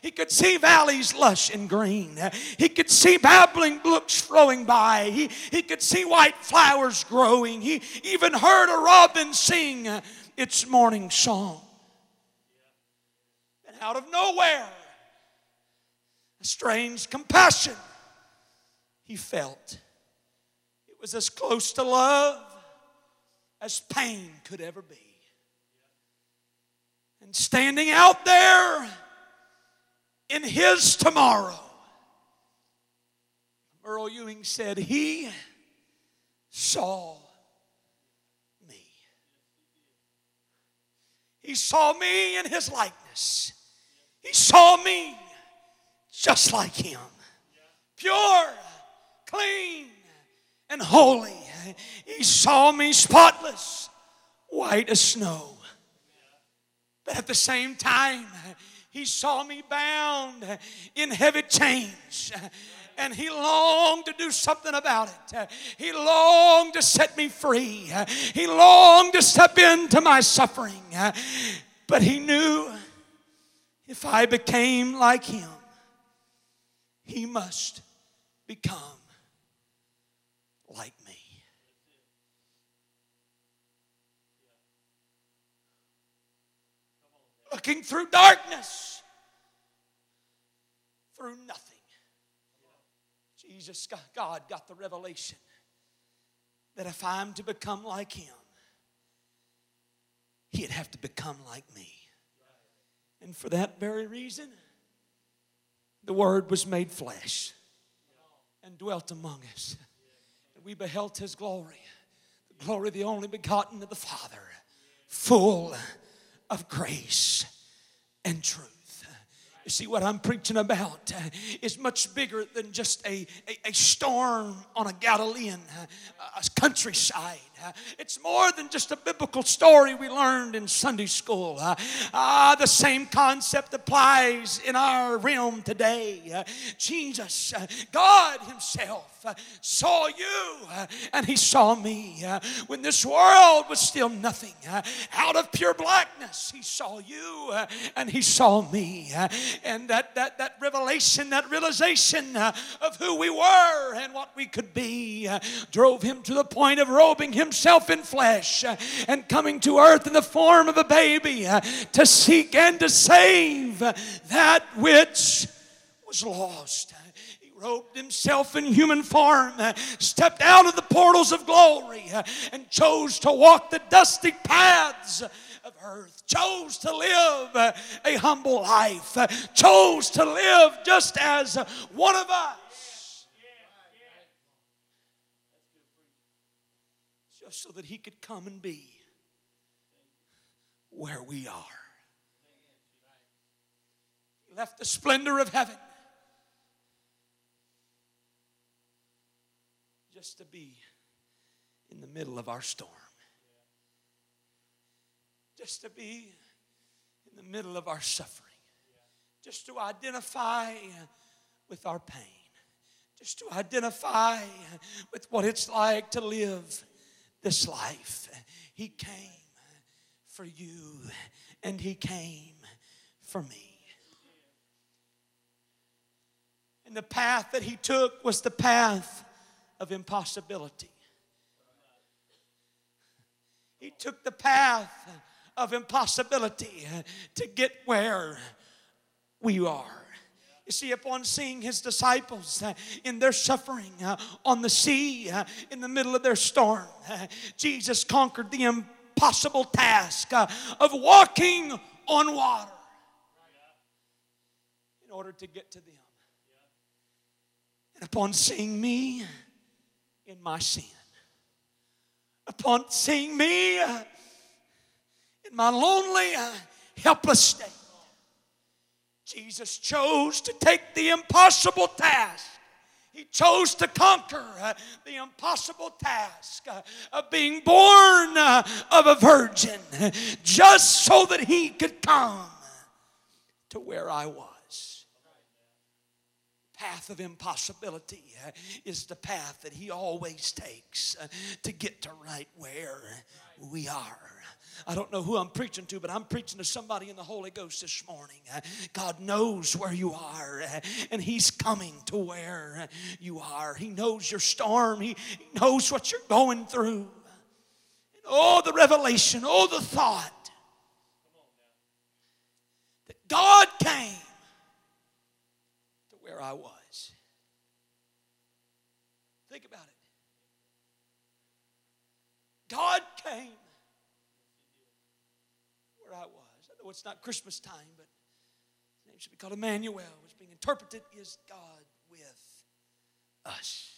He could see valleys lush and green. He could see babbling brooks flowing by. He, he could see white flowers growing. He even heard a robin sing its morning song out of nowhere, a strange compassion he felt. It was as close to love as pain could ever be. And standing out there in his tomorrow, Earl Ewing said, He saw me. He saw me in his likeness. He saw me just like him. Pure, clean, and holy. He saw me spotless, white as snow. But at the same time, He saw me bound in heavy chains and he longed to do something about it. He longed to set me free. He longed to step into my suffering. But he knew if I became like him, he must become like me. Looking through darkness, through nothing. Jesus, God got the revelation that if I'm to become like Him, He'd have to become like me. And for that very reason, the Word was made flesh and dwelt among us. And we beheld His glory, the glory of the only begotten of the Father, full of grace and truth. You see, what I'm preaching about is much bigger than just a, a, a storm on a Galilean uh, countryside. Uh, it's more than just a biblical story we learned in Sunday school. Uh, uh, the same concept applies in our realm today. Uh, Jesus, God Himself, saw you and He saw me. when this world was still nothing, out of pure blackness, He saw you and He saw me and that, that, that revelation, that realization uh, of who we were and what we could be uh, drove him to the point of robing himself in flesh and coming to earth in the form of a baby to seek and to save that which was lost He robed himself in human form, stepped out of the portals of glory, and chose to walk the dusty paths of earth, chose to live a humble life, chose to live just as one of us. Just so that he could come and be where we are. He left the splendor of heaven just to be in the middle of our storm. Just to be in the middle of our suffering, just to identify with our pain, just to identify with what it's like to live this life. He came for you and He came for me. And the path that He took was the path of impossibility. He took the path of impossibility to get where we are. You see, upon seeing his disciples uh, in their suffering uh, on the sea uh, in the middle of their storm, Jesus conquered the impossible task of walking on water in order to get to them. And upon seeing me in my sin, upon seeing me in my lonely, helpless state. Jesus chose to take the impossible task. He chose to conquer uh, the impossible task uh, of being born uh, of a virgin just so that he could come to where I was. Path of impossibility uh, is the path that he always takes uh, to get to right where we are. I don't know who I'm preaching to, but I'm preaching to somebody in the Holy Ghost this morning. Uh, God knows where you are, uh, and He's coming to where uh, you are. He knows your storm, He knows what you're going through. And oh, the revelation, oh, the thought that God came to where I was. Think about it. God came where I was. I know it's not Christmas time, but his name should be called Emmanuel, which being interpreted is God with us.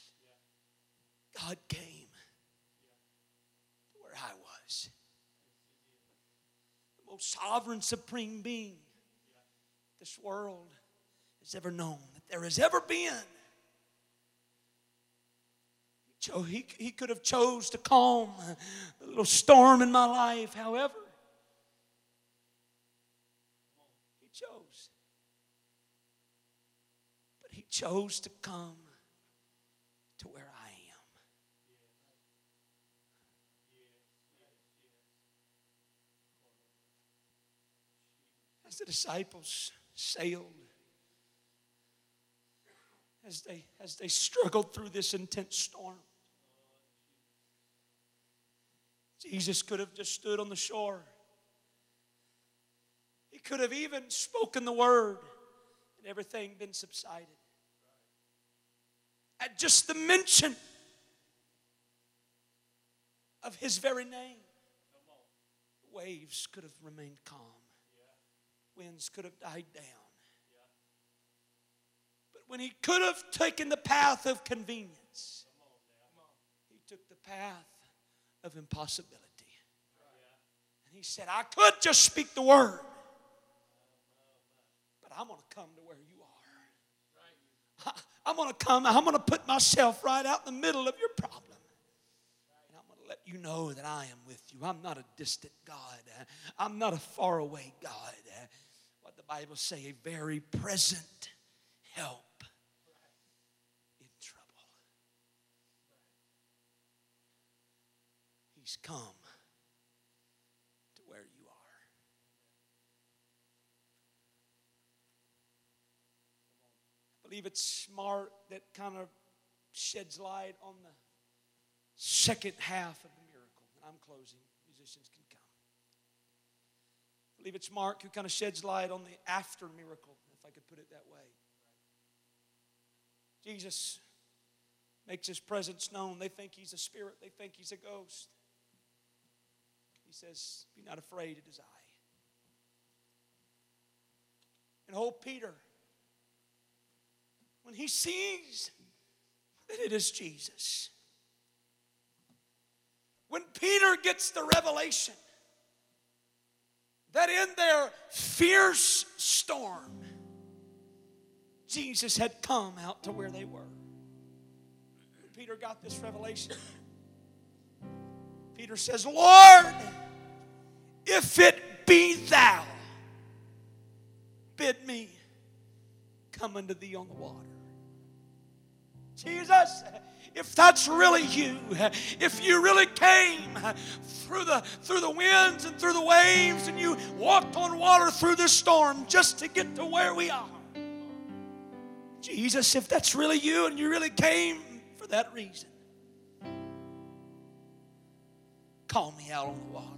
God came where I was. The most sovereign, supreme being this world has ever known, that there has ever been. He, he could have chose to calm the little storm in my life, however, He chose. But He chose to come to where I am. As the disciples sailed, as they, as they struggled through this intense storm, Jesus could have just stood on the shore he could have even spoken the word and everything been subsided. At just the mention of his very name, waves could have remained calm, winds could have died down. But when he could have taken the path of convenience, he took the path of impossibility. And he said, I could just speak the word, I'm going to come to where you are. I'm going to come, I'm going to put myself right out in the middle of your problem. And I'm going to let you know that I am with you. I'm not a distant God, I'm not a faraway God. What the Bible say, a very present help in trouble. He's come to where you are. I believe it's Mark that kind of sheds light on the second half of the miracle. And I'm closing. Musicians can come. I believe it's Mark who kind of sheds light on the after miracle, if I could put it that way. Jesus makes his presence known. They think he's a spirit, they think he's a ghost. He says, Be not afraid, it is I. And old Peter, when he sees that it is Jesus, when Peter gets the revelation that in their fierce storm, Jesus had come out to where they were. When Peter got this revelation. Peter says, Lord, if it be thou, bid me come unto thee on the water. Jesus, if that's really you, if you really came through the through the winds and through the waves and you walked on water through this storm just to get to where we are. Jesus, if that's really you and you really came for that reason, call me out on the water.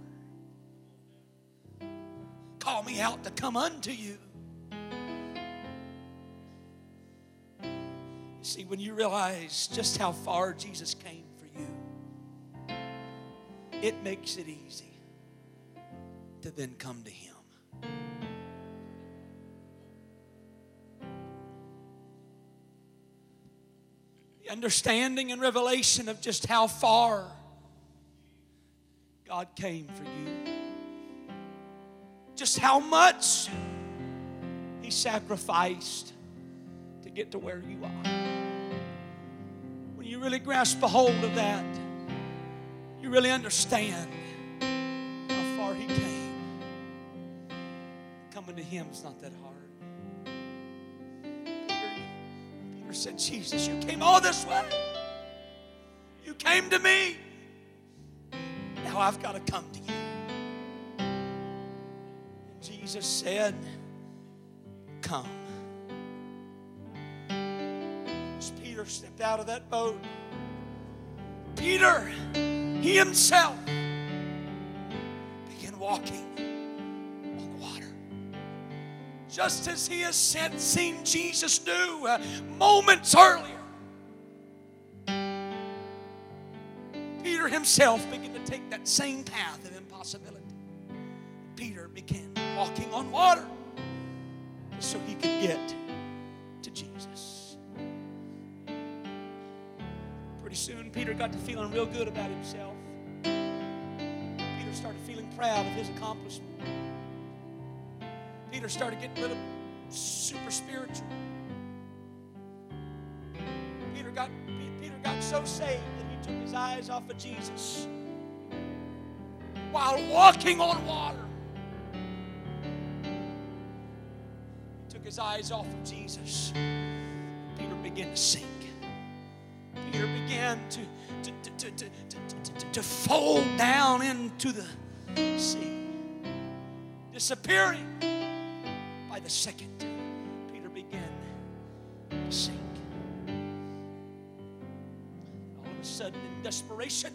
Call me out to come unto you. See, when you realize just how far Jesus came for you, it makes it easy to then come to Him. The understanding and revelation of just how far God came for you, just how much He sacrificed to get to where you are. You really grasp a hold of that, you really understand how far He came. Coming to Him is not that hard. Peter, Peter said, Jesus, you came all this way. You came to me. Now I've got to come to you. And Jesus said, Come. Peter stepped out of that boat, Peter, he himself, began walking on the water. Just as he has said, seen Jesus do uh, moments earlier. Peter himself began to take that same path of impossibility. Peter began walking on water so he could get Pretty soon, Peter got to feeling real good about himself. Peter started feeling proud of his accomplishment. Peter started getting a little super spiritual. Peter got, Peter got so saved that he took his eyes off of Jesus while walking on water. He took his eyes off of Jesus. Peter began to sink. Began to, to, to, to, to, to fold down into the sea, disappearing by the second. Peter began to sink. All of a sudden, in desperation,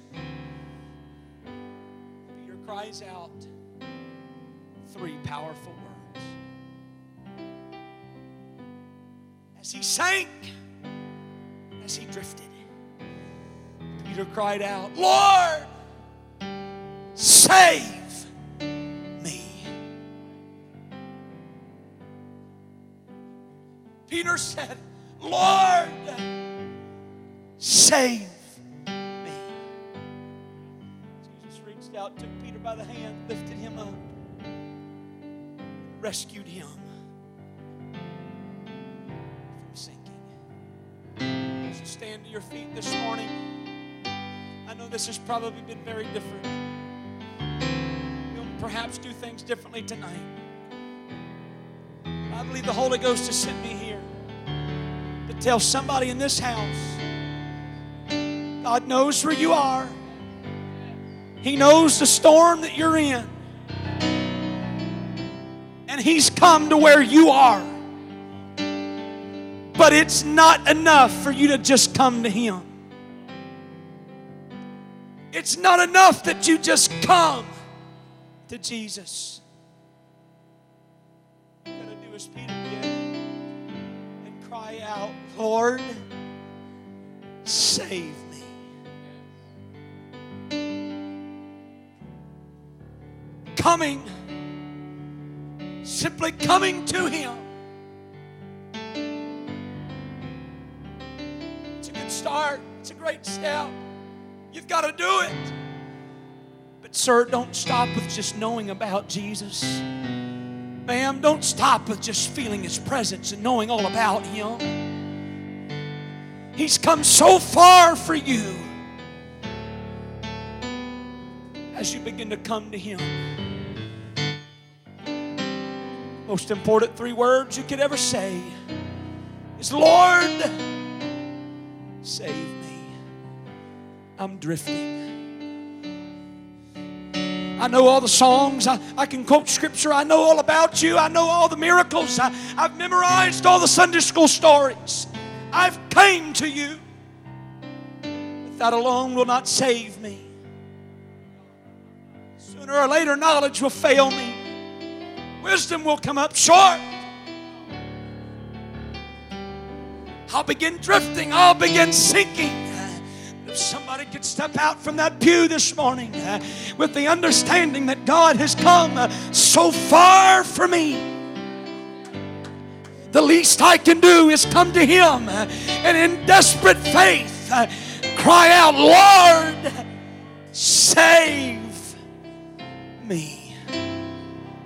Peter cries out three powerful words. As he sank, as he drifted, Peter cried out, Lord, save me. Peter said, Lord, save me. Jesus reached out, took Peter by the hand, lifted him up, rescued him from sinking. Stand to your feet this morning, know this has probably been very different. We'll perhaps do things differently tonight. I believe the Holy Ghost has sent me here to tell somebody in this house God knows where you are, He knows the storm that you're in, and He's come to where you are. But it's not enough for you to just come to Him. It's not enough that you just come to Jesus. You gotta do and cry out, Lord, save me. Coming, simply coming to Him. It's a good start, it's a great step. You've got to do it. But, sir, don't stop with just knowing about Jesus. Ma'am, don't stop with just feeling His presence and knowing all about Him. He's come so far for you as you begin to come to Him. Most important three words you could ever say is Lord, save me. I'm drifting. I know all the songs. I, I can quote scripture. I know all about you. I know all the miracles. I, I've memorized all the Sunday school stories. I've came to you. But that alone will not save me. Sooner or later, knowledge will fail me. Wisdom will come up short. I'll begin drifting. I'll begin sinking. Somebody could step out from that pew this morning uh, with the understanding that God has come uh, so far for me. The least I can do is come to Him uh, and in desperate faith uh, cry out, Lord, save me.